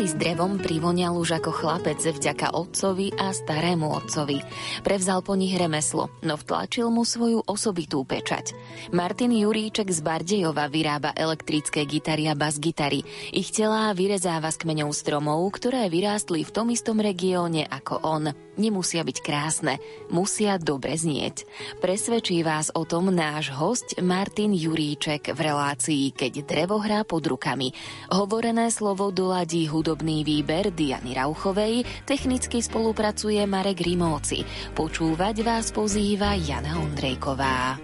práci s drevom privoňal už ako chlapec vďaka otcovi a starému otcovi. Prevzal po nich remeslo, no vtlačil mu svoju osobitú pečať. Martin Juríček z Bardejova vyrába elektrické gitary a bas-gitary. Ich telá vyrezáva z kmeňov stromov, ktoré vyrástli v tom istom regióne ako on. Nemusia byť krásne, musia dobre znieť. Presvedčí vás o tom náš host Martin Juríček v relácii Keď drevo hrá pod rukami. Hovorené slovo doladí hudobný výber Diany Rauchovej, technicky spolupracuje Marek Rimóci. Počúvať vás pozýva Jana Ondrejková.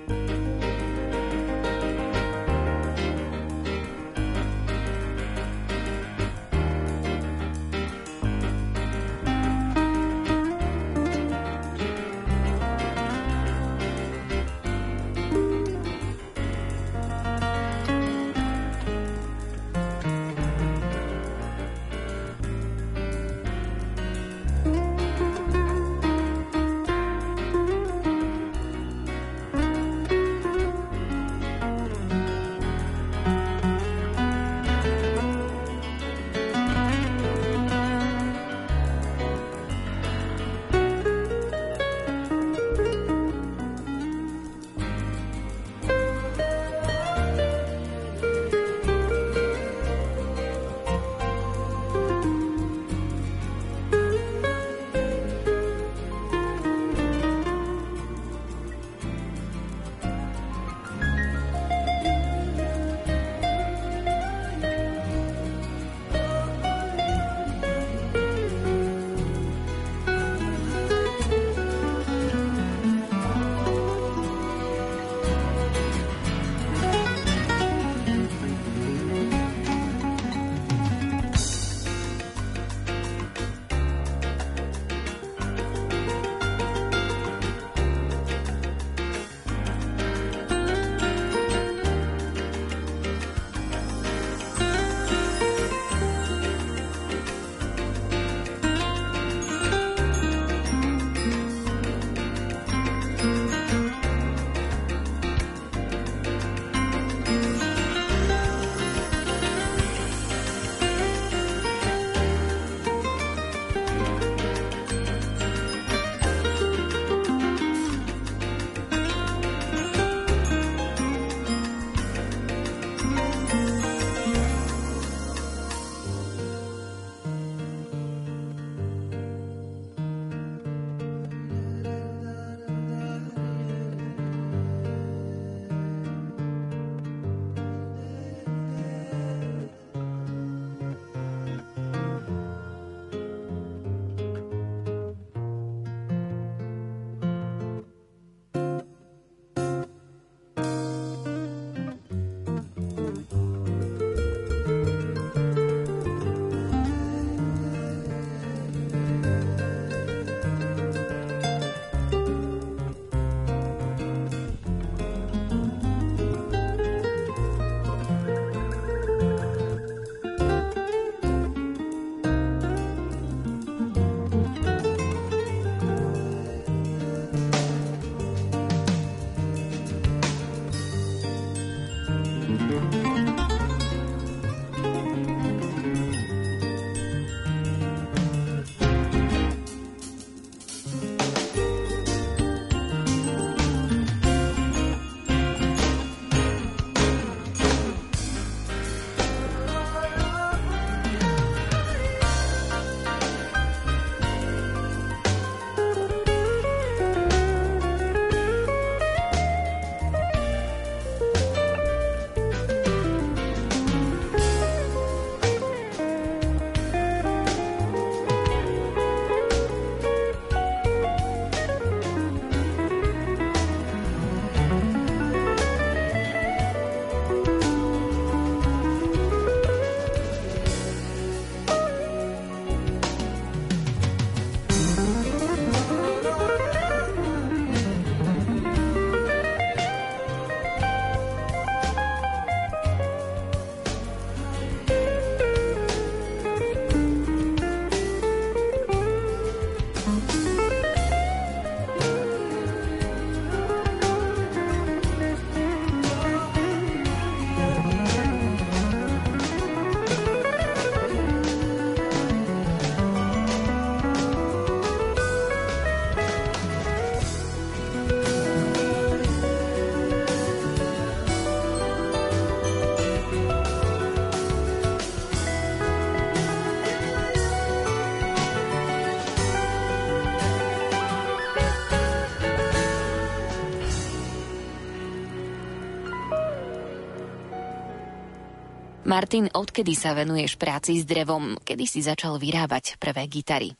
Martin, odkedy sa venuješ práci s drevom? Kedy si začal vyrábať prvé gitary?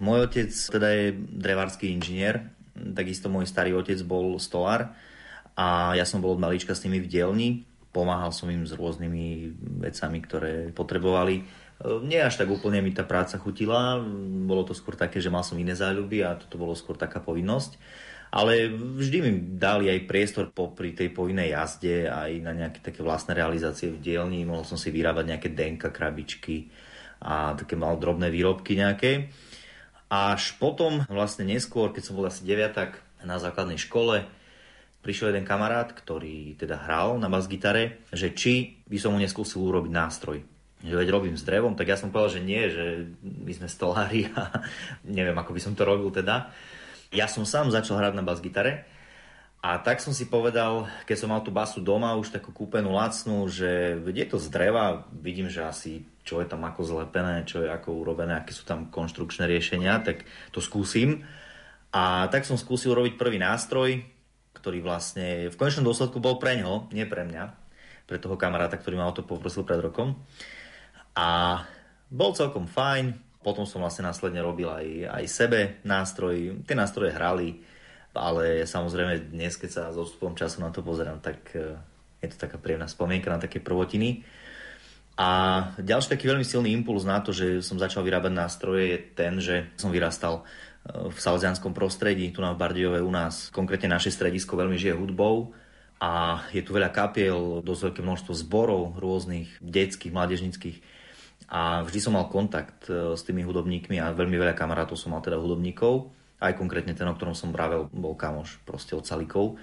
Môj otec teda je drevársky inžinier, takisto môj starý otec bol stolár a ja som bol od malička s nimi v dielni. Pomáhal som im s rôznymi vecami, ktoré potrebovali. Nie až tak úplne mi tá práca chutila, bolo to skôr také, že mal som iné záľuby a toto bolo skôr taká povinnosť ale vždy mi dali aj priestor popri tej povinnej jazde aj na nejaké také vlastné realizácie v dielni. Mohol som si vyrábať nejaké denka, krabičky a také mal drobné výrobky nejaké. Až potom, vlastne neskôr, keď som bol asi deviatak na základnej škole, prišiel jeden kamarát, ktorý teda hral na bas-gitare, že či by som mu neskúsil urobiť nástroj. Že veď robím s drevom, tak ja som povedal, že nie, že my sme stolári a neviem, ako by som to robil teda. Ja som sám začal hrať na bas-gitare a tak som si povedal, keď som mal tú basu doma, už takú kúpenú lacnú, že je to z dreva, vidím, že asi čo je tam ako zlepené, čo je ako urobené, aké sú tam konštrukčné riešenia, tak to skúsim. A tak som skúsil robiť prvý nástroj, ktorý vlastne v konečnom dôsledku bol pre ňo, nie pre mňa, pre toho kamaráta, ktorý ma o to poprosil pred rokom. A bol celkom fajn, potom som vlastne následne robil aj, aj sebe nástroj. Tie nástroje hrali, ale samozrejme dnes, keď sa s odstupom času na to pozerám, tak e, je to taká príjemná spomienka na také prvotiny. A ďalší taký veľmi silný impuls na to, že som začal vyrábať nástroje je ten, že som vyrastal e, v salzianskom prostredí, tu na Bardejove u nás. Konkrétne naše stredisko veľmi žije hudbou a je tu veľa kapiel, dosť veľké množstvo zborov rôznych detských, mládežnických a vždy som mal kontakt e, s tými hudobníkmi a veľmi veľa kamarátov som mal teda hudobníkov. Aj konkrétne ten, o ktorom som vravel, bol kamoš proste od Salikov.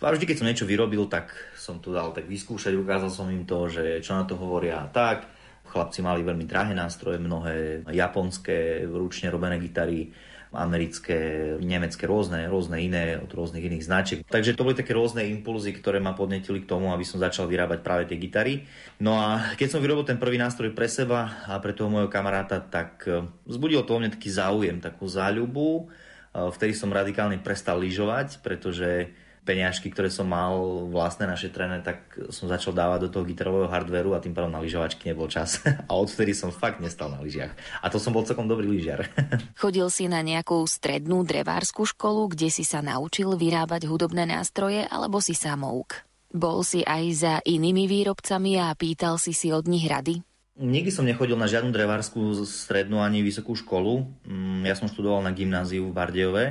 A vždy, keď som niečo vyrobil, tak som to dal tak vyskúšať, ukázal som im to, že čo na to hovoria a tak. Chlapci mali veľmi drahé nástroje, mnohé japonské, ručne robené gitary, americké, nemecké, rôzne, rôzne iné, od rôznych iných značiek. Takže to boli také rôzne impulzy, ktoré ma podnetili k tomu, aby som začal vyrábať práve tie gitary. No a keď som vyrobil ten prvý nástroj pre seba a pre toho môjho kamaráta, tak e, vzbudil to o mne taký záujem, takú záľubu. E, vtedy som radikálne prestal lyžovať, pretože peniažky, ktoré som mal vlastné našetrené, tak som začal dávať do toho gitarového hardveru a tým pádom na lyžovačky nebol čas. A odvtedy som fakt nestal na lyžiach. A to som bol celkom dobrý lyžiar. Chodil si na nejakú strednú drevárskú školu, kde si sa naučil vyrábať hudobné nástroje, alebo si samouk? Bol si aj za inými výrobcami a pýtal si si od nich rady? Nikdy som nechodil na žiadnu drevárskú strednú ani vysokú školu. Mm, ja som študoval na gymnáziu v Bardejove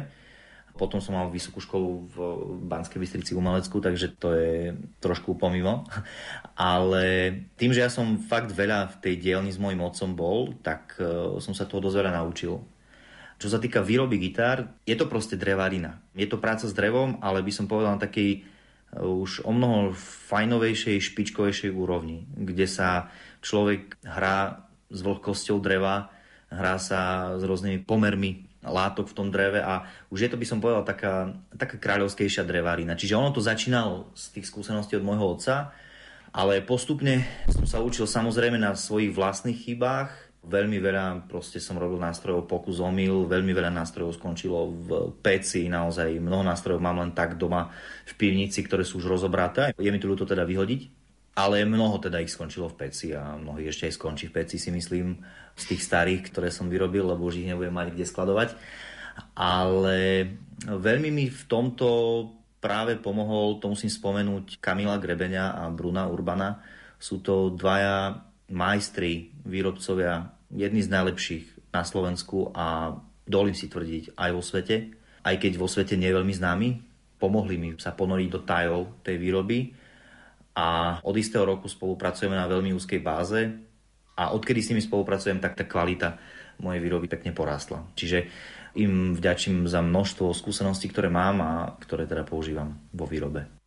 potom som mal vysokú školu v Banskej Bystrici umeleckú, takže to je trošku pomimo. Ale tým, že ja som fakt veľa v tej dielni s mojim otcom bol, tak e, som sa toho dosť naučil. Čo sa týka výroby gitár, je to proste drevarina. Je to práca s drevom, ale by som povedal na takej e, už o mnoho fajnovejšej, špičkovejšej úrovni, kde sa človek hrá s vlhkosťou dreva, hrá sa s rôznymi pomermi látok v tom dreve a už je to by som povedal taká, taká kráľovskejšia drevárina. Čiže ono to začínalo z tých skúseností od môjho otca, ale postupne som sa učil samozrejme na svojich vlastných chybách. Veľmi veľa proste som robil nástrojov pokus omyl, veľmi veľa nástrojov skončilo v peci, naozaj mnoho nástrojov mám len tak doma v pivnici, ktoré sú už rozobraté. Je mi to ľúto teda vyhodiť, ale mnoho teda ich skončilo v peci a mnohých ešte aj skončí v peci si myslím z tých starých, ktoré som vyrobil, lebo už ich nebudem mať kde skladovať. Ale veľmi mi v tomto práve pomohol, to musím spomenúť, Kamila Grebenia a Bruna Urbana. Sú to dvaja majstri, výrobcovia, jedni z najlepších na Slovensku a dolím si tvrdiť aj vo svete. Aj keď vo svete nie je veľmi známy, pomohli mi sa ponoriť do tajov tej výroby a od istého roku spolupracujeme na veľmi úzkej báze a odkedy s nimi spolupracujem, tak tá kvalita mojej výroby pekne porástla. Čiže im vďačím za množstvo skúseností, ktoré mám a ktoré teda používam vo výrobe.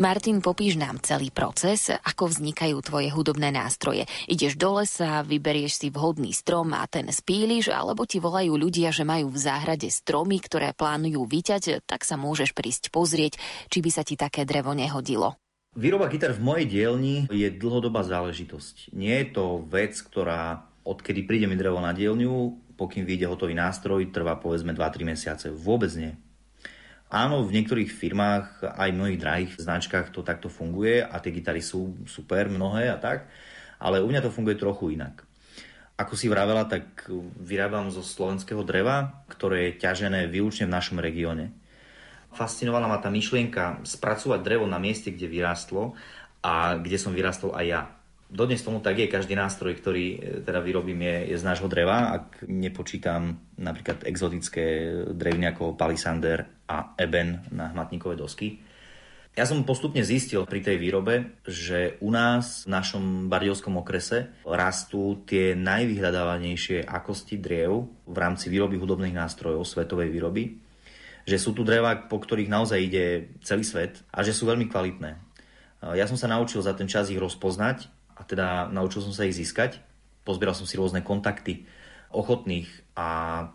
Martin, popíš nám celý proces, ako vznikajú tvoje hudobné nástroje. Ideš do lesa, vyberieš si vhodný strom a ten spíliš, alebo ti volajú ľudia, že majú v záhrade stromy, ktoré plánujú vyťať, tak sa môžeš prísť pozrieť, či by sa ti také drevo nehodilo. Výroba gitar v mojej dielni je dlhodobá záležitosť. Nie je to vec, ktorá odkedy príde mi drevo na dielňu, pokým vyjde hotový nástroj, trvá povedzme 2-3 mesiace. Vôbec nie. Áno, v niektorých firmách, aj mnohých drahých značkách to takto funguje a tie gitary sú super, mnohé a tak, ale u mňa to funguje trochu inak. Ako si vravela, tak vyrábam zo slovenského dreva, ktoré je ťažené výlučne v našom regióne. Fascinovala ma tá myšlienka spracovať drevo na mieste, kde vyrástlo a kde som vyrastol aj ja dodnes tomu tak je, každý nástroj, ktorý e, teda vyrobím je, je z nášho dreva, ak nepočítam napríklad exotické drevny ako palisander a eben na hmatníkové dosky. Ja som postupne zistil pri tej výrobe, že u nás v našom bardiovskom okrese rastú tie najvyhľadávanejšie akosti driev v rámci výroby hudobných nástrojov svetovej výroby. Že sú tu dreva, po ktorých naozaj ide celý svet a že sú veľmi kvalitné. Ja som sa naučil za ten čas ich rozpoznať a teda naučil som sa ich získať. Pozbieral som si rôzne kontakty ochotných a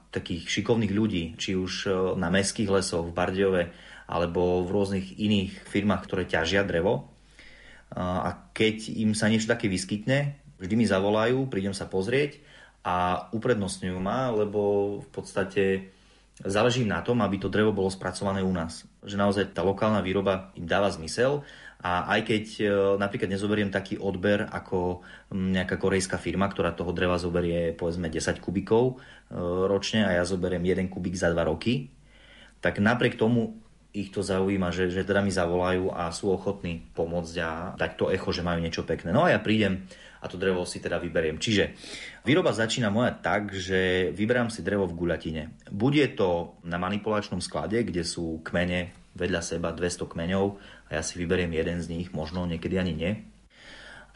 takých šikovných ľudí, či už e, na mestských lesoch v Bardiove alebo v rôznych iných firmách, ktoré ťažia drevo. A keď im sa niečo také vyskytne, vždy mi zavolajú, prídem sa pozrieť a uprednostňujú ma, lebo v podstate záleží na tom, aby to drevo bolo spracované u nás. Že naozaj tá lokálna výroba im dáva zmysel a aj keď e, napríklad nezoberiem taký odber ako nejaká korejská firma, ktorá toho dreva zoberie povedzme 10 kubikov e, ročne a ja zoberiem 1 kubik za 2 roky, tak napriek tomu ich to zaujíma, že, že teda mi zavolajú a sú ochotní pomôcť a dať to echo, že majú niečo pekné. No a ja prídem a to drevo si teda vyberiem. Čiže výroba začína moja tak, že vyberám si drevo v guľatine. Bude to na manipulačnom sklade, kde sú kmene vedľa seba 200 kmeňov a ja si vyberiem jeden z nich, možno niekedy ani nie.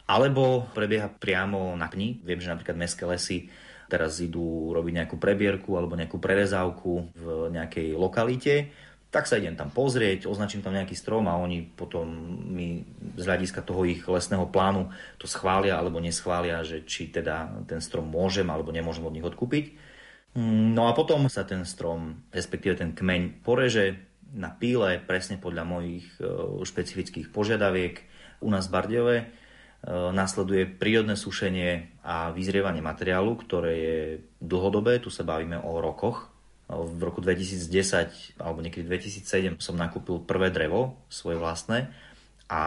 Alebo prebieha priamo na pni. Viem, že napríklad mestské lesy teraz idú robiť nejakú prebierku alebo nejakú prerezávku v nejakej lokalite, tak sa idem tam pozrieť, označím tam nejaký strom a oni potom mi z hľadiska toho ich lesného plánu to schvália alebo neschvália, že či teda ten strom môžem alebo nemôžem od nich odkúpiť. No a potom sa ten strom, respektíve ten kmeň poreže, na píle, presne podľa mojich e, špecifických požiadaviek. U nás v Bardiove e, nasleduje prírodné sušenie a vyzrievanie materiálu, ktoré je dlhodobé, tu sa bavíme o rokoch. V roku 2010 alebo niekedy 2007 som nakúpil prvé drevo, svoje vlastné, a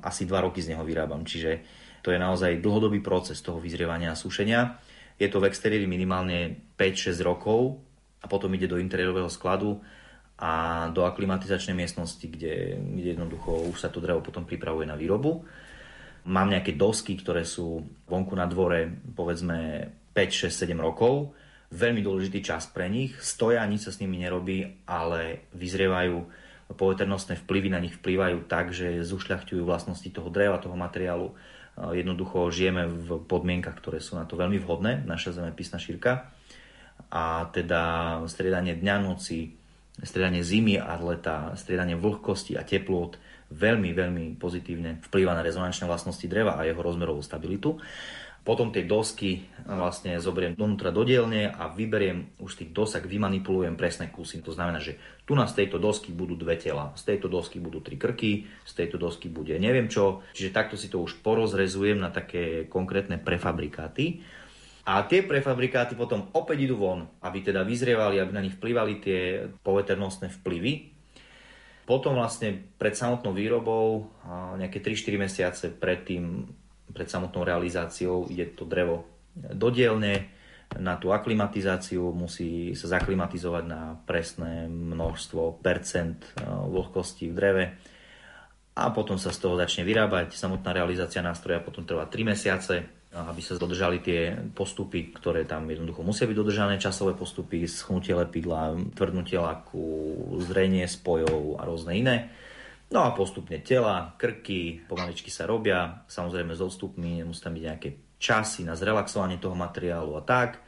asi dva roky z neho vyrábam. Čiže to je naozaj dlhodobý proces toho vyzrievania a sušenia. Je to v exteriéri minimálne 5-6 rokov a potom ide do interiérového skladu a do aklimatizačnej miestnosti, kde, kde jednoducho už sa to drevo potom pripravuje na výrobu. Mám nejaké dosky, ktoré sú vonku na dvore povedzme 5, 6, 7 rokov. Veľmi dôležitý čas pre nich. Stoja, nič sa s nimi nerobí, ale vyzrievajú poveternostné vplyvy na nich vplývajú tak, že zušľachťujú vlastnosti toho dreva, toho materiálu. Jednoducho žijeme v podmienkach, ktoré sú na to veľmi vhodné, naša zemepisná šírka. A teda striedanie dňa, noci, striedanie zimy a leta, striedanie vlhkosti a teplot veľmi, veľmi pozitívne vplýva na rezonančné vlastnosti dreva a jeho rozmerovú stabilitu. Potom tie dosky vlastne zoberiem donútra do dielne a vyberiem už tých dosak, vymanipulujem presné kusy. To znamená, že tu na z tejto dosky budú dve tela, z tejto dosky budú tri krky, z tejto dosky bude neviem čo. Čiže takto si to už porozrezujem na také konkrétne prefabrikáty a tie prefabrikáty potom opäť idú von, aby teda vyzrievali, aby na nich vplyvali tie poveternostné vplyvy. Potom vlastne pred samotnou výrobou, nejaké 3-4 mesiace predtým, pred samotnou realizáciou, ide to drevo do dielne, na tú aklimatizáciu musí sa zaklimatizovať na presné množstvo percent vlhkosti v dreve a potom sa z toho začne vyrábať. Samotná realizácia nástroja potom trvá 3 mesiace, aby sa dodržali tie postupy, ktoré tam jednoducho musia byť dodržané, časové postupy, schnutie lepidla, tvrdnutie laku, zrenie spojov a rôzne iné. No a postupne tela, krky, pomaličky sa robia, samozrejme s odstupmi, musí tam byť nejaké časy na zrelaxovanie toho materiálu a tak.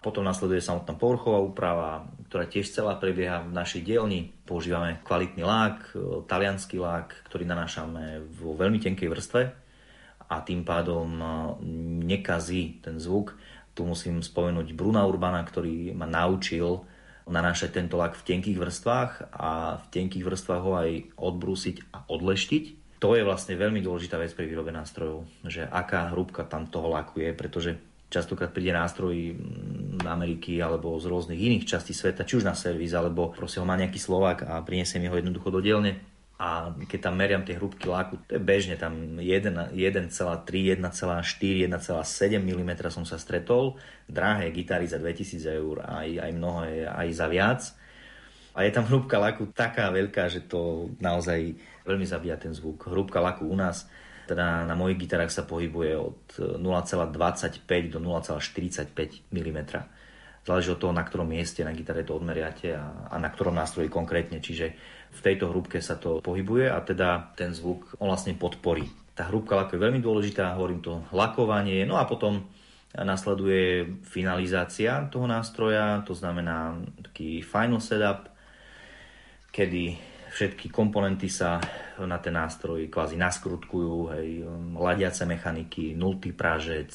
Potom nasleduje samotná povrchová úprava, ktorá tiež celá prebieha v našej dielni. Používame kvalitný lák, e, talianský lák, ktorý nanášame vo veľmi tenkej vrstve a tým pádom e, nekazí ten zvuk. Tu musím spomenúť Bruna Urbana, ktorý ma naučil nanášať tento lak v tenkých vrstvách a v tenkých vrstvách ho aj odbrúsiť a odleštiť. To je vlastne veľmi dôležitá vec pri výrobe nástrojov, že aká hrúbka tam toho laku je, pretože častokrát príde nástroj z Ameriky alebo z rôznych iných častí sveta, či už na servis, alebo proste ho má nejaký Slovák a priniesie mi ho jednoducho do dielne. A keď tam meriam tie hrúbky láku, to je bežne tam 1,3, 1,4, 1,7 mm som sa stretol. Drahé gitary za 2000 eur, aj, aj mnoho je aj za viac. A je tam hrúbka laku taká veľká, že to naozaj veľmi zabíja ten zvuk. Hrúbka laku u nás teda na mojich gitarách sa pohybuje od 0,25 do 0,45 mm. Záleží od toho, na ktorom mieste na gitare to odmeriate a, a na ktorom nástroji konkrétne. Čiže v tejto hrúbke sa to pohybuje a teda ten zvuk on vlastne podporí. Tá hrúbka laku je veľmi dôležitá, hovorím to lakovanie, no a potom nasleduje finalizácia toho nástroja, to znamená taký final setup, kedy všetky komponenty sa na ten nástroj kvázi naskrutkujú, hej, ladiace mechaniky, nultý prážec,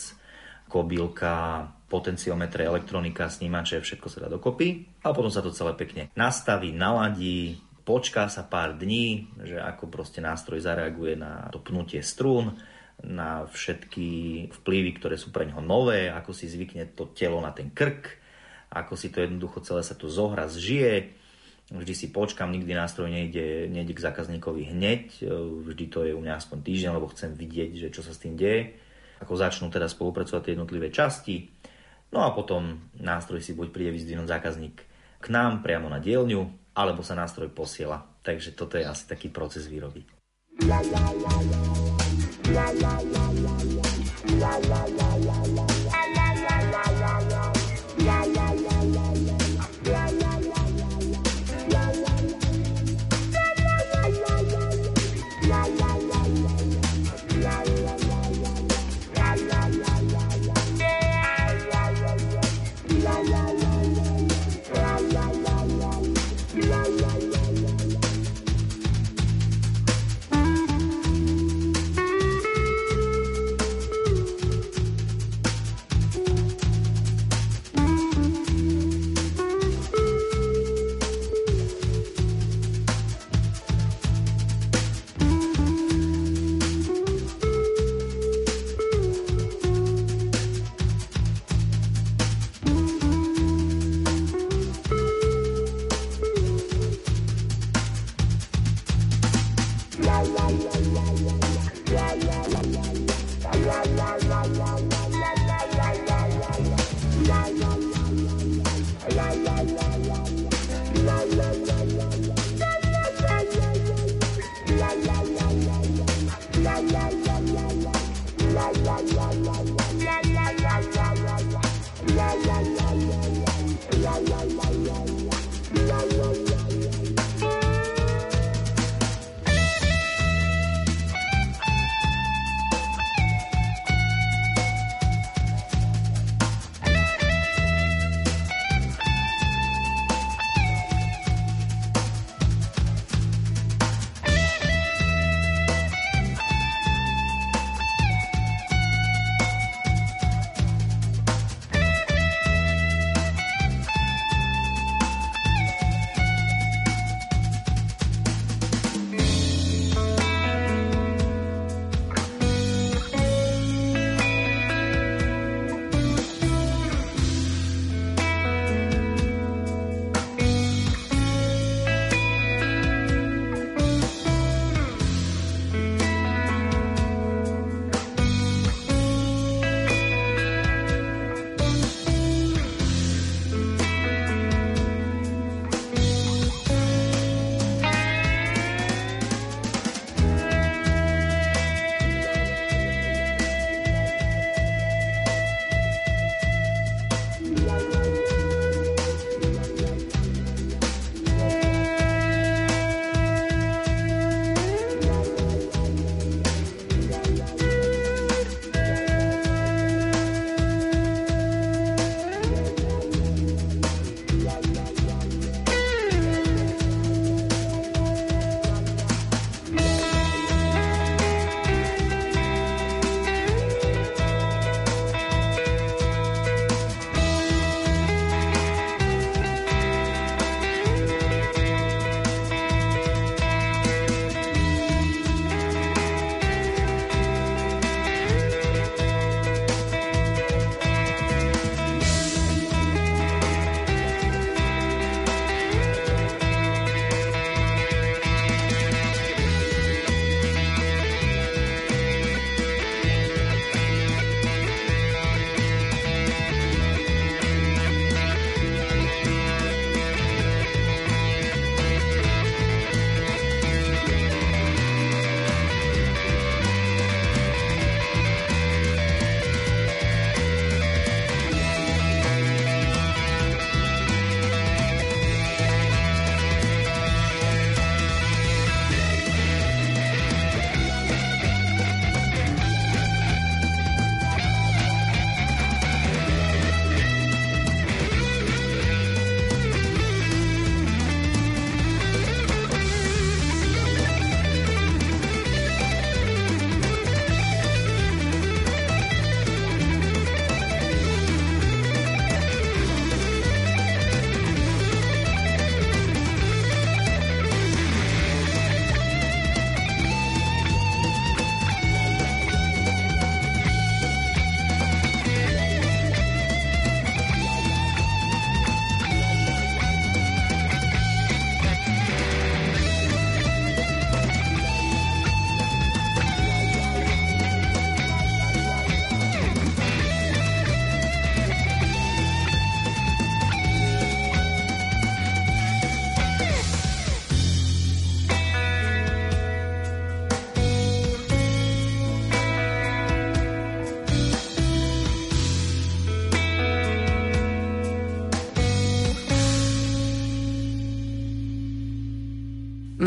kobylka, potenciometre, elektronika, snímače, všetko sa dá dokopy a potom sa to celé pekne nastaví, naladí, počká sa pár dní, že ako proste nástroj zareaguje na to pnutie strún, na všetky vplyvy, ktoré sú pre neho nové, ako si zvykne to telo na ten krk, ako si to jednoducho celé sa to zohra, zžije, Vždy si počkam, nikdy nástroj nejde, nejde k zákazníkovi hneď, vždy to je u mňa aspoň týždeň, lebo chcem vidieť, že čo sa s tým deje. Ako začnú teda spolupracovať tie jednotlivé časti. No a potom nástroj si buď príde vyzdvihnúť zákazník k nám priamo na dielňu, alebo sa nástroj posiela. Takže toto je asi taký proces výroby. La, la, la, la, la, la, la, la, la, la, la.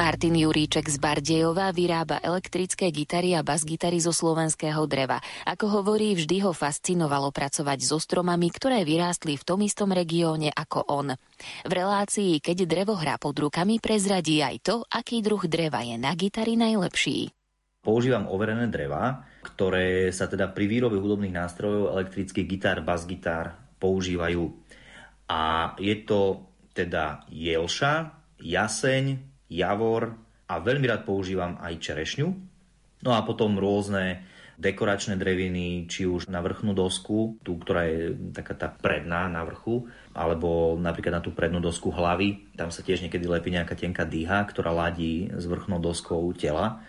Martin Juríček z Bardejova vyrába elektrické gitary a basgitary zo slovenského dreva. Ako hovorí, vždy ho fascinovalo pracovať so stromami, ktoré vyrástli v tom istom regióne ako on. V relácii Keď drevo hrá pod rukami prezradí aj to, aký druh dreva je na gitary najlepší. Používam overené dreva, ktoré sa teda pri výrobe hudobných nástrojov, elektrických gitár, basgitár používajú. A je to teda jelša, jaseň, javor a veľmi rád používam aj čerešňu. No a potom rôzne dekoračné dreviny, či už na vrchnú dosku, tú, ktorá je taká tá predná na vrchu, alebo napríklad na tú prednú dosku hlavy. Tam sa tiež niekedy lepí nejaká tenká dýha, ktorá ladí s vrchnou doskou tela.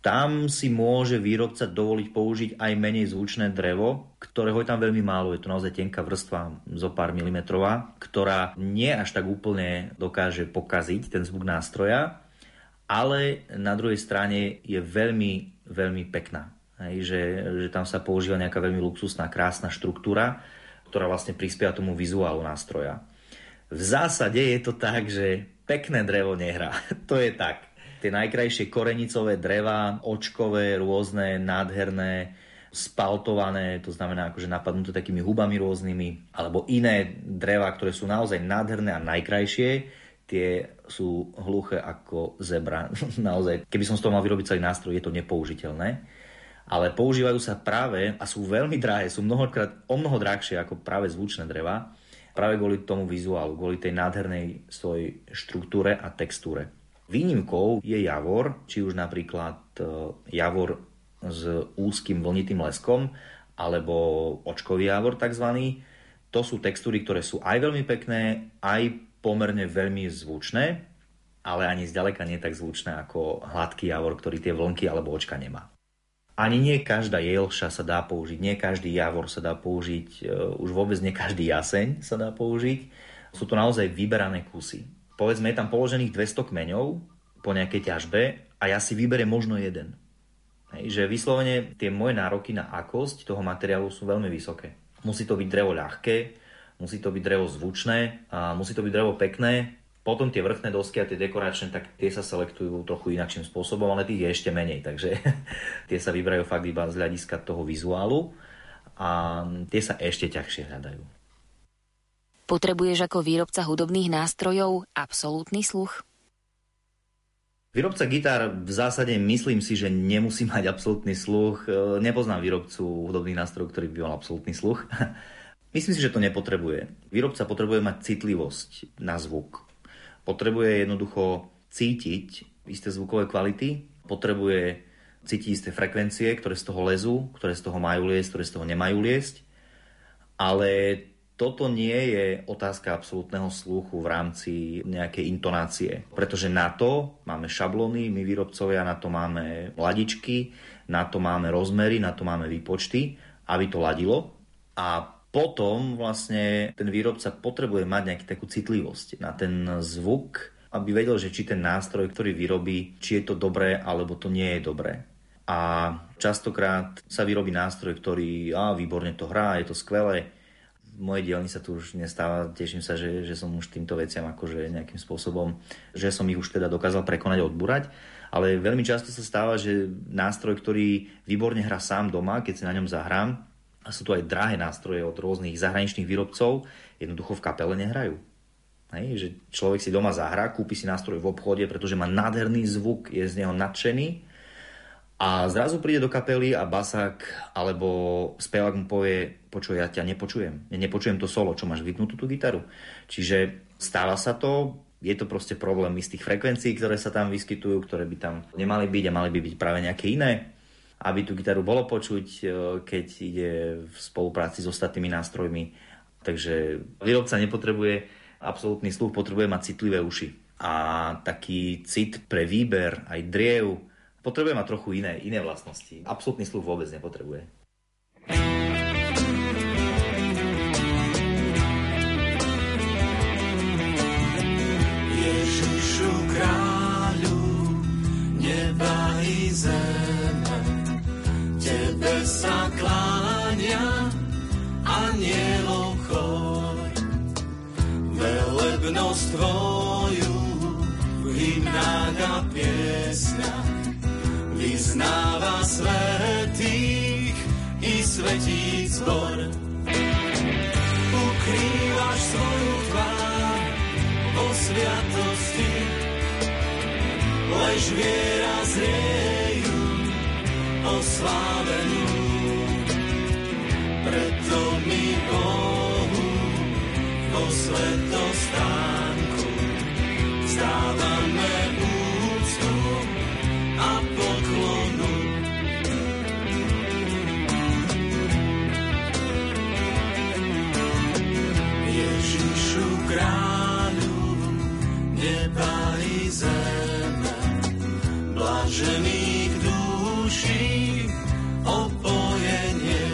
Tam si môže výrobca dovoliť použiť aj menej zvučné drevo, ktorého je tam veľmi málo. Je to naozaj tenká vrstva zo pár milimetrová, ktorá nie až tak úplne dokáže pokaziť ten zvuk nástroja, ale na druhej strane je veľmi, veľmi pekná. Hej, že, že tam sa používa nejaká veľmi luxusná, krásna štruktúra, ktorá vlastne prispieva tomu vizuálu nástroja. V zásade je to tak, že pekné drevo nehrá. to je tak tie najkrajšie korenicové dreva, očkové, rôzne, nádherné, spaltované, to znamená akože napadnuté takými hubami rôznymi, alebo iné dreva, ktoré sú naozaj nádherné a najkrajšie, tie sú hluché ako zebra. naozaj, keby som z toho mal vyrobiť celý nástroj, je to nepoužiteľné. Ale používajú sa práve a sú veľmi drahé, sú mnohokrát o mnoho drahšie ako práve zvučné dreva, práve kvôli tomu vizuálu, kvôli tej nádhernej svojej štruktúre a textúre. Výnimkou je javor, či už napríklad e, javor s úzkým vlnitým leskom, alebo očkový javor tzv. To sú textúry, ktoré sú aj veľmi pekné, aj pomerne veľmi zvučné, ale ani zďaleka nie tak zvučné ako hladký javor, ktorý tie vlnky alebo očka nemá. Ani nie každá jelša sa dá použiť, nie každý javor sa dá použiť, e, už vôbec nie každý jaseň sa dá použiť. Sú to naozaj vyberané kusy povedzme, je tam položených 200 kmeňov po nejakej ťažbe a ja si vyberiem možno jeden. Hej, že vyslovene tie moje nároky na akosť toho materiálu sú veľmi vysoké. Musí to byť drevo ľahké, musí to byť drevo zvučné a musí to byť drevo pekné. Potom tie vrchné dosky a tie dekoračné, tak tie sa selektujú trochu inakším spôsobom, ale tých je ešte menej, takže tie sa vyberajú fakt iba z hľadiska toho vizuálu a tie sa ešte ťažšie hľadajú. Potrebuješ ako výrobca hudobných nástrojov absolútny sluch? Výrobca gitár v zásade myslím si, že nemusí mať absolútny sluch. E, nepoznám výrobcu hudobných nástrojov, ktorý by mal absolútny sluch. myslím si, že to nepotrebuje. Výrobca potrebuje mať citlivosť na zvuk. Potrebuje jednoducho cítiť isté zvukové kvality, potrebuje cítiť isté frekvencie, ktoré z toho lezú, ktoré z toho majú liesť, ktoré z toho nemajú liesť. Ale toto nie je otázka absolútneho sluchu v rámci nejakej intonácie, pretože na to máme šablóny, my výrobcovia, na to máme ladičky, na to máme rozmery, na to máme výpočty, aby to ladilo a potom vlastne ten výrobca potrebuje mať nejakú takú citlivosť na ten zvuk, aby vedel, že či ten nástroj, ktorý vyrobí, či je to dobré alebo to nie je dobré. A častokrát sa vyrobí nástroj, ktorý á, výborne to hrá, je to skvelé, mojej dielni sa tu už nestáva, teším sa, že, že som už týmto veciam akože nejakým spôsobom, že som ich už teda dokázal prekonať a odburať, ale veľmi často sa stáva, že nástroj, ktorý výborne hrá sám doma, keď si na ňom zahrám, a sú tu aj drahé nástroje od rôznych zahraničných výrobcov, jednoducho v kapele nehrajú. Hej, že človek si doma zahrá, kúpi si nástroj v obchode, pretože má nádherný zvuk, je z neho nadšený a zrazu príde do kapely a basák alebo spevák mu povie, počuj, ja ťa nepočujem. Ja nepočujem to solo, čo máš vypnutú tú gitaru. Čiže stáva sa to, je to proste problém istých frekvencií, ktoré sa tam vyskytujú, ktoré by tam nemali byť a mali by byť práve nejaké iné, aby tú gitaru bolo počuť, e, keď ide v spolupráci s ostatnými nástrojmi. Takže výrobca nepotrebuje absolútny sluch, potrebuje mať citlivé uši. A taký cit pre výber, aj driev, potrebuje mať trochu iné, iné vlastnosti. Absolutný sluch vôbec nepotrebuje. Ježišu kráľu neba i zeme, tebe sa kláňa anielov chor. Velebnosť tvoju v hymnách a piesňach vyznáva svetých i svetí zbor. Ukrývaš svoju tvár vo sviatosti, lež viera zrieju oslávenú. Preto mi Bohu vo svetostánku vzdávame blažených duší opojenie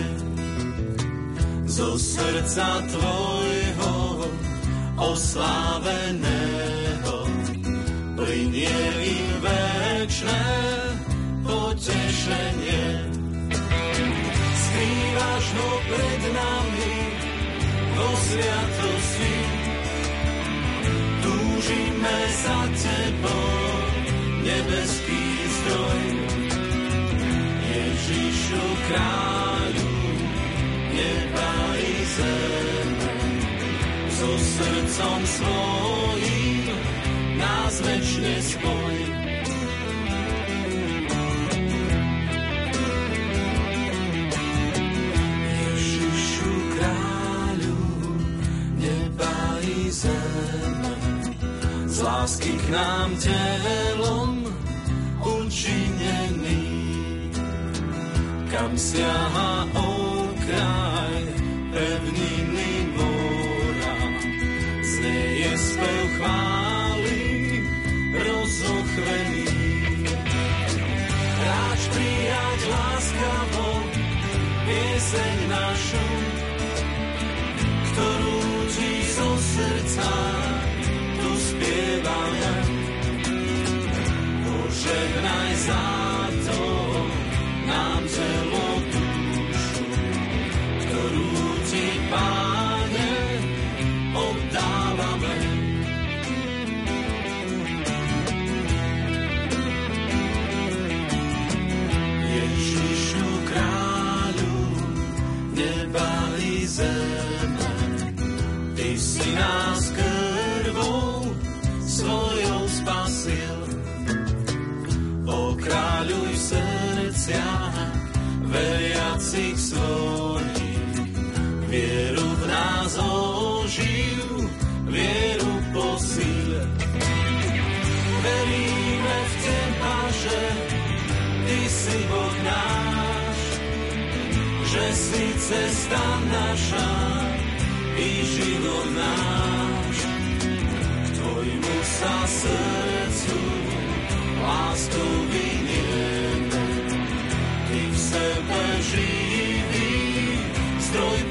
zo srdca Tvojho osláveného plinie im večné potešenie. Skrývaš ho pred nami vo sviatosti, túžime za Tebou, nebeský zdroj. Ježišu kráľu, neba i zeme, so srdcom svojím nás večne spoj. Ježišu kráľu, neba i zeme, z lásky k nám telom učinený, kam siaha okraj pevniny mora, znieje spev chvály rozochvený. Ráč prijať láskavo pieseň našu, ktorú ti zo srdca Požehnaj za to nám celú dušu, ktorú ti, Páne, oddávame. Ježišu kráľu, neba i zeme, Ty si nás vieru v nás oživ, vieru posil. Veríme v Teba, že Ty si Boh náš, že si cesta naša i život náš. Tvojmu sa srdcu láskou vynieme, Ty v sebe živý zdroj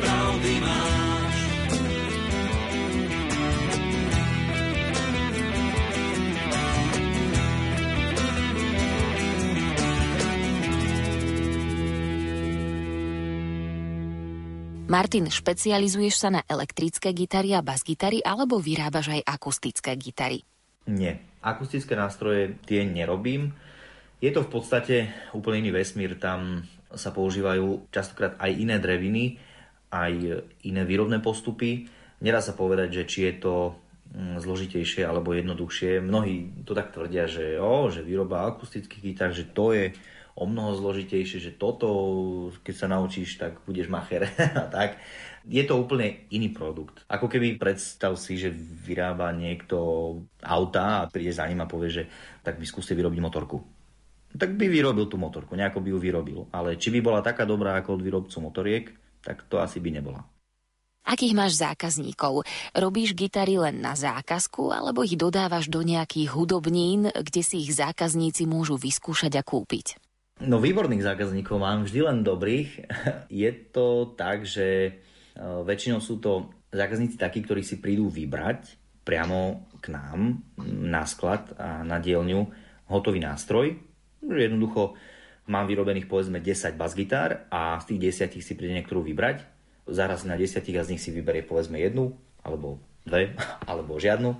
Martin, špecializuješ sa na elektrické gitary a basgitary alebo vyrábaš aj akustické gitary? Nie. Akustické nástroje tie nerobím. Je to v podstate úplne iný vesmír. Tam sa používajú častokrát aj iné dreviny, aj iné výrobné postupy. Nedá sa povedať, že či je to mm, zložitejšie alebo jednoduchšie. Mnohí to tak tvrdia, že, o, že výroba akustických gitar, že to je o mnoho zložitejšie, že toto, keď sa naučíš, tak budeš macher a tak. Je to úplne iný produkt. Ako keby predstav si, že vyrába niekto auta a príde za ním a povie, že tak by skúste vyrobiť motorku. Tak by vyrobil tú motorku, nejako by ju vyrobil. Ale či by bola taká dobrá ako od výrobcu motoriek, tak to asi by nebola. Akých máš zákazníkov? Robíš gitary len na zákazku alebo ich dodávaš do nejakých hudobnín, kde si ich zákazníci môžu vyskúšať a kúpiť? No výborných zákazníkov mám vždy len dobrých. Je to tak, že e, väčšinou sú to zákazníci takí, ktorí si prídu vybrať priamo k nám na sklad a na dielňu hotový nástroj. Jednoducho mám vyrobených povedzme 10 basgitár a z tých 10 si príde niektorú vybrať. Zaraz na 10 a z nich si vyberie povedzme jednu, alebo dve, alebo žiadnu.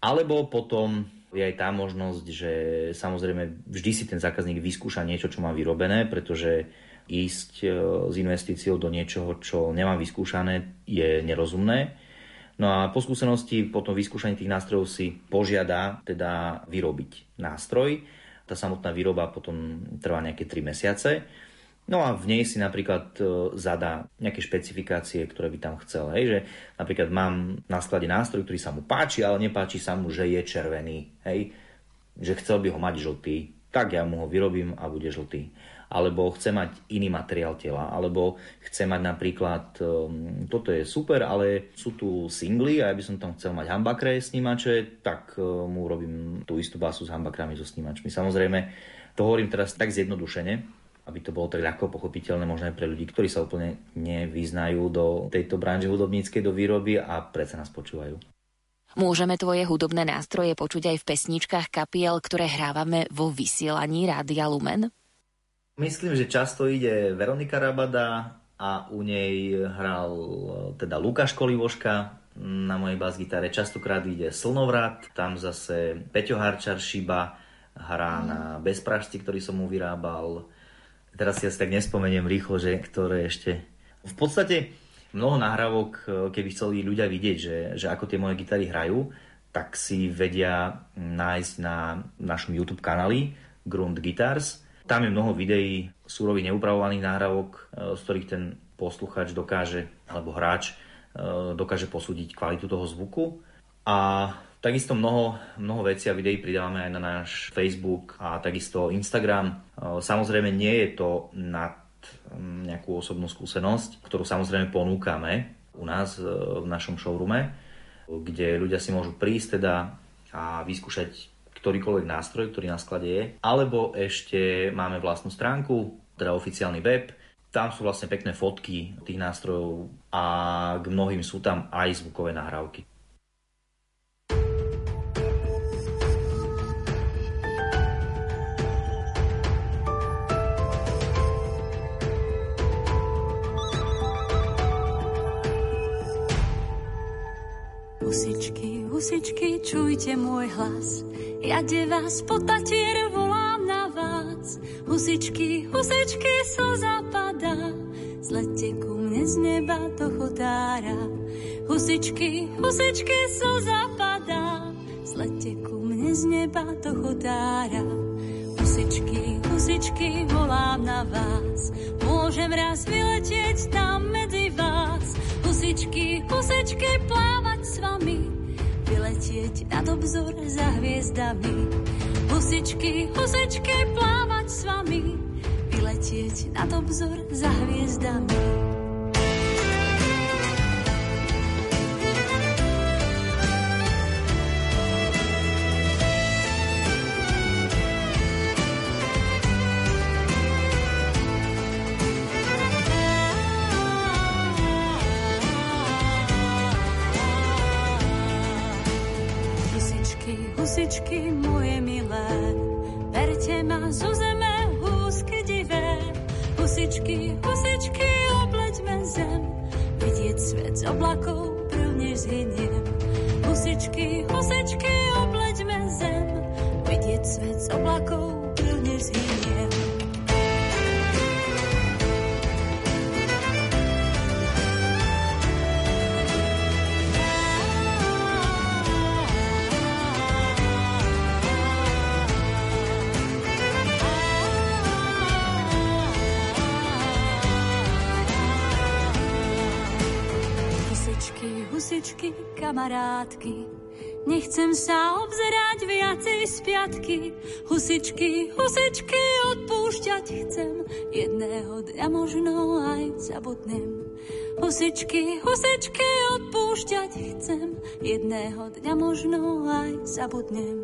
Alebo potom Je aj tá možnosť, že samozrejme vždy si ten zákazník vyskúša niečo, čo má vyrobené, pretože ísť e, s investíciou do niečoho, čo nemám vyskúšané, je nerozumné. No a po skúsenosti, po tom vyskúšaní tých nástrojov si požiada teda vyrobiť nástroj. Tá samotná výroba potom trvá nejaké 3 mesiace. No a v nej si napríklad e, zadá nejaké špecifikácie, ktoré by tam chcel. Hej, že napríklad mám na sklade nástroj, ktorý sa mu páči, ale nepáči sa mu, že je červený. Hej, že chcel by ho mať žltý, tak ja mu ho vyrobím a bude žltý. Alebo chce mať iný materiál tela, alebo chce mať napríklad, um, toto je super, ale sú tu singly a ja by som tam chcel mať hambakre snímače, tak uh, mu robím tú istú basu s hambakrami so snímačmi. Samozrejme, to hovorím teraz tak zjednodušene, aby to bolo tak ľahko pochopiteľné možno aj pre ľudí, ktorí sa úplne nevyznajú do tejto branže hudobníckej, do výroby a predsa nás počúvajú. Môžeme tvoje hudobné nástroje počuť aj v pesničkách kapiel, ktoré hrávame vo vysielaní Rádia Lumen? Myslím, že často ide Veronika Rabada a u nej hral teda Lukáš Kolivoška na mojej bas-gitare. Častokrát ide Slnovrat, tam zase Peťo Harčar Šiba hrá na Bezpražci, ktorý som mu vyrábal teraz si asi tak nespomeniem rýchlo, že ktoré ešte... V podstate mnoho nahrávok, e, keby chceli ľudia vidieť, že, že ako tie moje gitary hrajú, tak si vedia nájsť na našom YouTube kanáli Grund Guitars. Tam je mnoho videí súrových neupravovaných nahrávok, e, z ktorých ten posluchač dokáže, alebo hráč e, dokáže posúdiť kvalitu toho zvuku. A Takisto mnoho, mnoho vecí a videí pridávame aj na náš Facebook a takisto Instagram. E, samozrejme nie je to nad nejakú osobnú skúsenosť, ktorú samozrejme ponúkame u nás e, v našom showroome, kde ľudia si môžu prísť teda a vyskúšať ktorýkoľvek nástroj, ktorý na sklade je. Alebo ešte máme vlastnú stránku, teda oficiálny web, tam sú vlastne pekné fotky tých nástrojov a k mnohým sú tam aj zvukové nahrávky. Husičky, husičky, čujte môj hlas. Ja de vás po tatier volám na vás. Husičky, husičky, so zapadá. Zlete ku mne z neba do chodára. Husičky, husičky, so zapadá. Zlete ku mne z neba do chodára. Husičky, husičky, volám na vás. Môžem raz vyletieť tam medzi vás. Husičky, husičky, plávať s vami, vyletieť nad obzor za hviezdami. Husičky, husičky, plávať s vami, vyletieť nad obzor za hviezdami. Berte ma zo zeme húsky divé. Husičky, husičky, obleďme zem, vidieť svet z oblakov prvne zhyniem. Husičky, husičky, obleďme zem, vidieť svet z oblakov kamarátky. Nechcem sa obzerať viacej z piatky. Husičky, husičky, odpúšťať chcem. Jedného dňa možno aj zabudnem. Husičky, husičky, odpúšťať chcem. Jedného dňa možno aj zabudnem.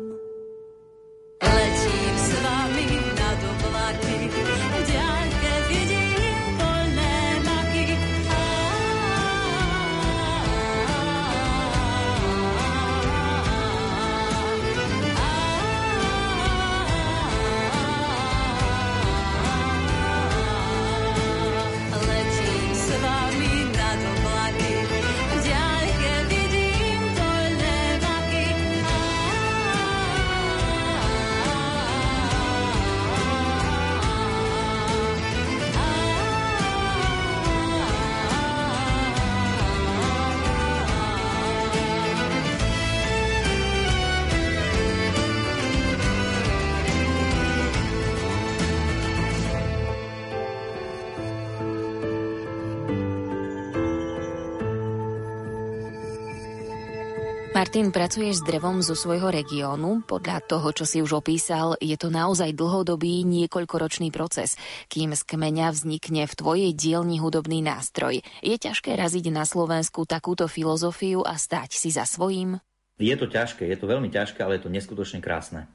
Martin, pracuješ s drevom zo svojho regiónu. Podľa toho, čo si už opísal, je to naozaj dlhodobý, niekoľkoročný proces, kým z kmeňa vznikne v tvojej dielni hudobný nástroj. Je ťažké raziť na Slovensku takúto filozofiu a stať si za svojím? Je to ťažké, je to veľmi ťažké, ale je to neskutočne krásne.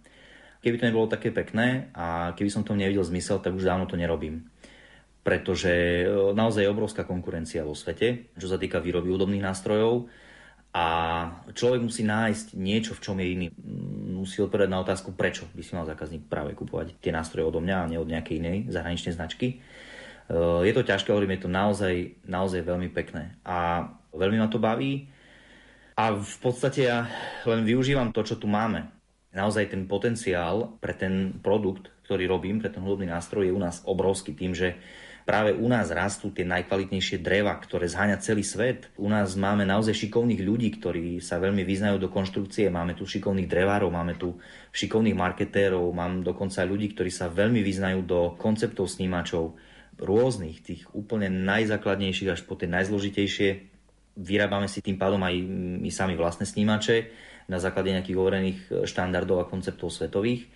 Keby to nebolo také pekné a keby som tom nevidel zmysel, tak už dávno to nerobím pretože e, naozaj je obrovská konkurencia vo svete, čo sa týka výroby hudobných nástrojov a človek musí nájsť niečo, v čom je iný. Musí odpovedať na otázku, prečo by si mal zákazník práve kupovať tie nástroje odo mňa a nie od nejakej inej zahraničnej značky. Je to ťažké, hovorím, je to naozaj, naozaj veľmi pekné. A veľmi ma to baví. A v podstate ja len využívam to, čo tu máme. Naozaj ten potenciál pre ten produkt, ktorý robím, pre ten hudobný nástroj je u nás obrovský tým, že práve u nás rastú tie najkvalitnejšie dreva, ktoré zháňa celý svet. U nás máme naozaj šikovných ľudí, ktorí sa veľmi vyznajú do konštrukcie. Máme tu šikovných drevárov, máme tu šikovných marketérov, mám dokonca ľudí, ktorí sa veľmi vyznajú do konceptov snímačov rôznych, tých úplne najzákladnejších až po tie najzložitejšie. Vyrábame si tým pádom aj my sami vlastné snímače na základe nejakých overených štandardov a konceptov svetových.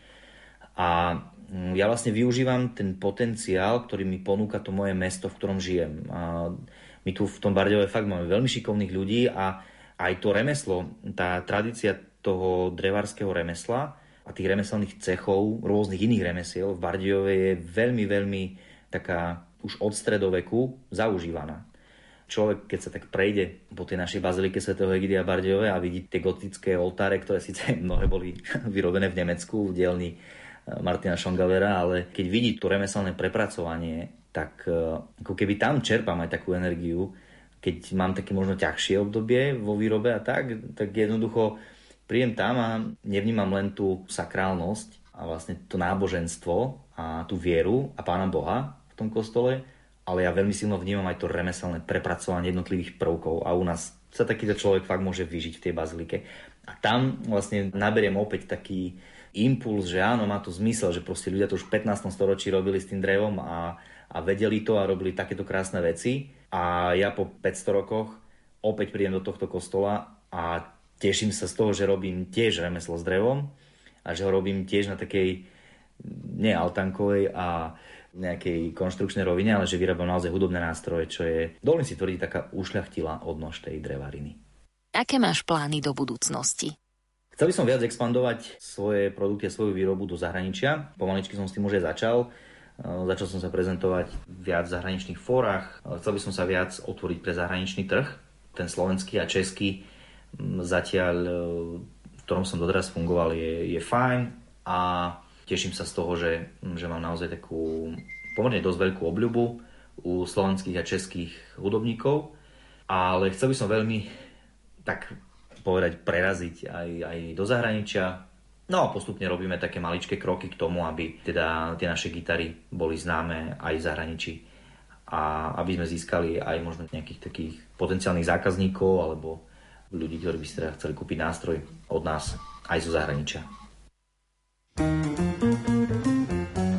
A ja vlastne využívam ten potenciál, ktorý mi ponúka to moje mesto, v ktorom žijem. A my tu v tom Bardejove fakt máme veľmi šikovných ľudí a aj to remeslo, tá tradícia toho drevárskeho remesla a tých remeselných cechov, rôznych iných remesiel v Bardejove je veľmi, veľmi taká už od stredoveku zaužívaná. Človek, keď sa tak prejde po tej našej bazilike Sv. Egidia Bardejove a vidí tie gotické oltáre, ktoré síce mnohé boli vyrobené v Nemecku, v dielni Martina Šongavera, ale keď vidí to remeselné prepracovanie, tak e, ako keby tam čerpám aj takú energiu, keď mám také možno ťažšie obdobie vo výrobe a tak, tak jednoducho príjem tam a nevnímam len tú sakrálnosť a vlastne to náboženstvo a tú vieru a Pána Boha v tom kostole, ale ja veľmi silno vnímam aj to remeselné prepracovanie jednotlivých prvkov a u nás sa takýto človek fakt môže vyžiť v tej bazilike. A tam vlastne naberiem opäť taký, impuls, že áno, má to zmysel, že proste ľudia to už v 15. storočí robili s tým drevom a, a vedeli to a robili takéto krásne veci. A ja po 500 rokoch opäť prídem do tohto kostola a teším sa z toho, že robím tiež remeslo s drevom a že ho robím tiež na takej nealtankovej a nejakej konštrukčnej rovine, ale že vyrábam naozaj hudobné nástroje, čo je, dovolím si tvrdiť, taká ušľachtila odnož tej drevariny. Aké máš plány do budúcnosti? Chcel by som viac expandovať svoje produkty svoju výrobu do zahraničia. Pomaličky som s tým už aj začal. E, začal som sa prezentovať viac v zahraničných fórach. E, chcel by som sa viac otvoriť pre zahraničný trh. Ten slovenský a český zatiaľ, e, v ktorom som doteraz fungoval, je, je fajn a teším sa z toho, že, že mám naozaj takú pomerne dosť veľkú obľubu u slovenských a českých hudobníkov, ale chcel by som veľmi tak povedať, preraziť aj, aj do zahraničia. No a postupne robíme také maličké kroky k tomu, aby teda tie naše gitary boli známe aj v zahraničí a aby sme získali aj možno nejakých takých potenciálnych zákazníkov alebo ľudí, ktorí by si teda chceli kúpiť nástroj od nás aj zo zahraničia. thank you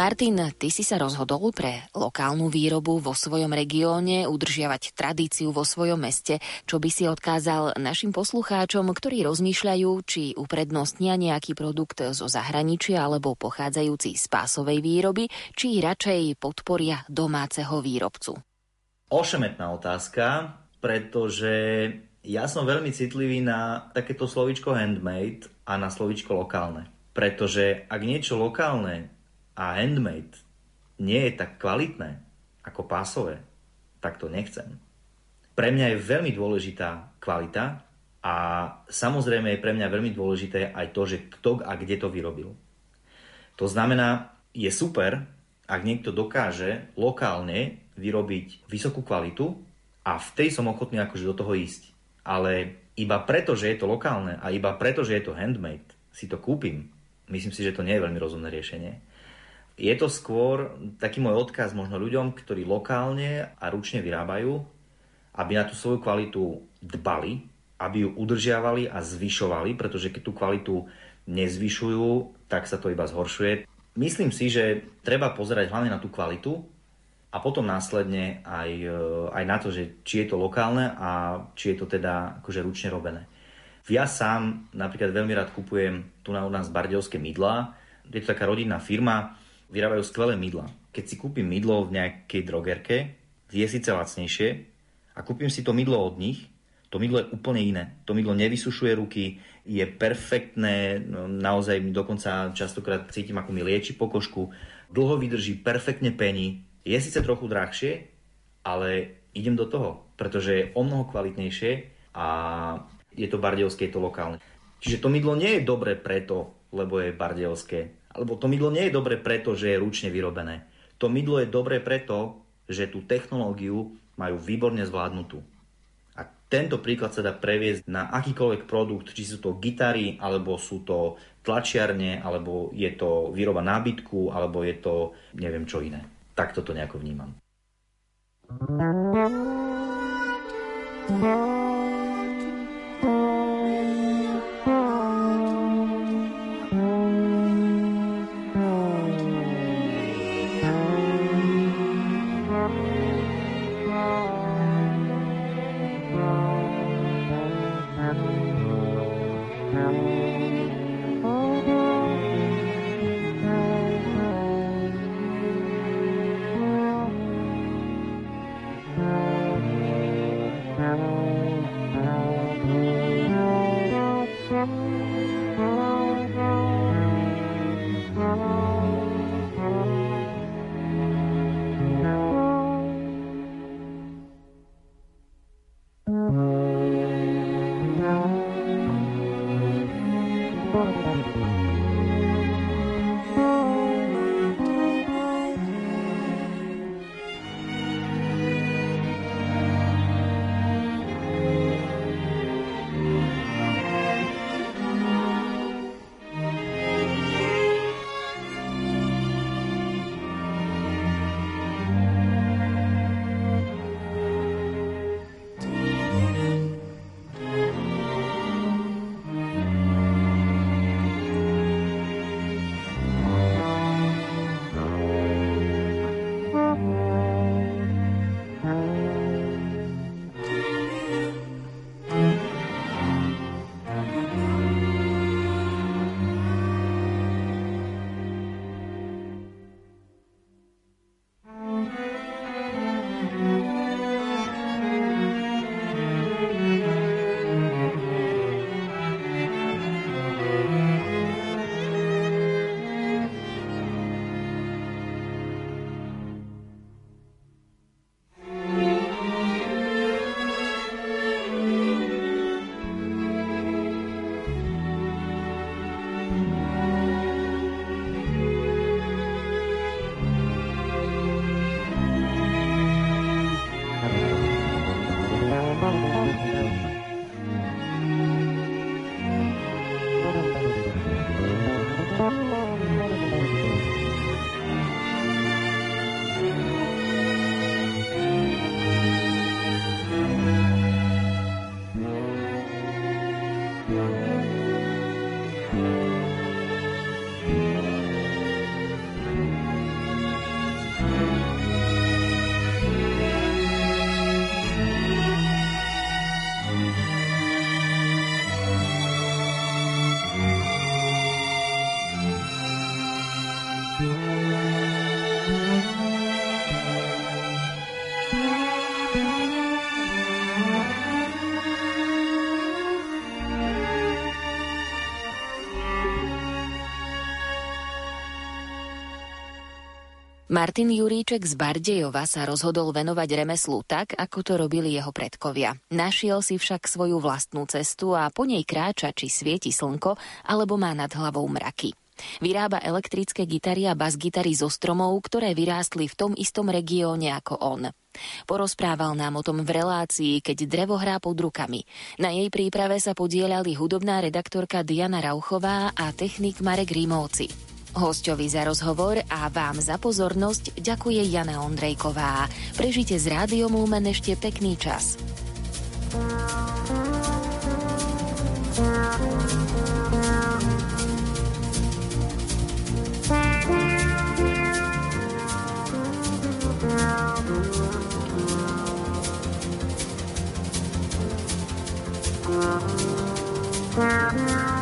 Martin, ty si sa rozhodol pre lokálnu výrobu vo svojom regióne, udržiavať tradíciu vo svojom meste. Čo by si odkázal našim poslucháčom, ktorí rozmýšľajú, či uprednostnia nejaký produkt zo zahraničia alebo pochádzajúci z pásovej výroby, či radšej podporia domáceho výrobcu? Ošemetná otázka, pretože ja som veľmi citlivý na takéto slovičko handmade a na slovičko lokálne. Pretože ak niečo lokálne a handmade nie je tak kvalitné ako pásové, tak to nechcem. Pre mňa je veľmi dôležitá kvalita a samozrejme je pre mňa veľmi dôležité aj to, že kto a kde to vyrobil. To znamená, je super, ak niekto dokáže lokálne vyrobiť vysokú kvalitu a v tej som ochotný akože do toho ísť. Ale iba preto, že je to lokálne a iba preto, že je to handmade, si to kúpim. Myslím si, že to nie je veľmi rozumné riešenie. Je to skôr taký môj odkaz možno ľuďom, ktorí lokálne a ručne vyrábajú, aby na tú svoju kvalitu dbali, aby ju udržiavali a zvyšovali, pretože keď tú kvalitu nezvyšujú, tak sa to iba zhoršuje. Myslím si, že treba pozerať hlavne na tú kvalitu a potom následne aj, e, aj na to, že či je to lokálne a či je to teda akože ručne robené. Ja sám napríklad veľmi rád kupujem tu na u nás bardejovské mydlá. Je to taká rodinná firma, vyrábajú skvelé mydla. Keď si kúpim mydlo v nejakej drogerke, je síce lacnejšie a kúpim si to mydlo od nich, To mydlo je úplne iné. To mydlo nevysušuje ruky, je perfektné, no, naozaj dokonca častokrát cítim, ako mi lieči pokožku, dlho vydrží, perfektne pení, je síce trochu drahšie, ale idem do toho, pretože je o mnoho kvalitnejšie a je to bardejovské, je to lokálne. Čiže to mydlo nie je dobré preto, lebo je bardejovské, alebo to mydlo nie je dobré preto, že je ručne vyrobené. To mydlo je dobré preto, že tú technológiu majú výborne zvládnutú tento príklad sa dá previesť na akýkoľvek produkt, či sú to gitary, alebo sú to tlačiarne, alebo je to výroba nábytku, alebo je to neviem čo iné. Takto to nejako vnímam. Martin Juríček z Bardejova sa rozhodol venovať remeslu tak, ako to robili jeho predkovia. Našiel si však svoju vlastnú cestu a po nej kráča, či svieti slnko, alebo má nad hlavou mraky. Vyrába elektrické gitary a bas-gitary zo stromov, ktoré vyrástli v tom istom regióne ako on. Porozprával nám o tom v relácii, keď drevo hrá pod rukami. Na jej príprave sa podielali hudobná redaktorka Diana Rauchová a technik Marek Rímovci. Hostovi za rozhovor a vám za pozornosť ďakuje Jana Ondrejková. Prežite z Rádiom Lumen ešte pekný čas. Yeah.